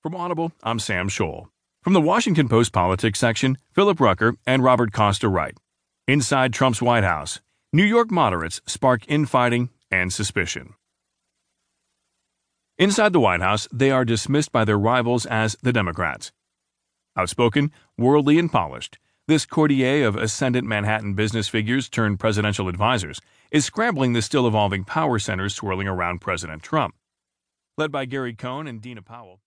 From Audible, I'm Sam Scholl. From the Washington Post Politics section, Philip Rucker and Robert Costa write Inside Trump's White House, New York moderates spark infighting and suspicion. Inside the White House, they are dismissed by their rivals as the Democrats. Outspoken, worldly, and polished, this courtier of ascendant Manhattan business figures turned presidential advisors is scrambling the still evolving power centers swirling around President Trump. Led by Gary Cohn and Dina Powell.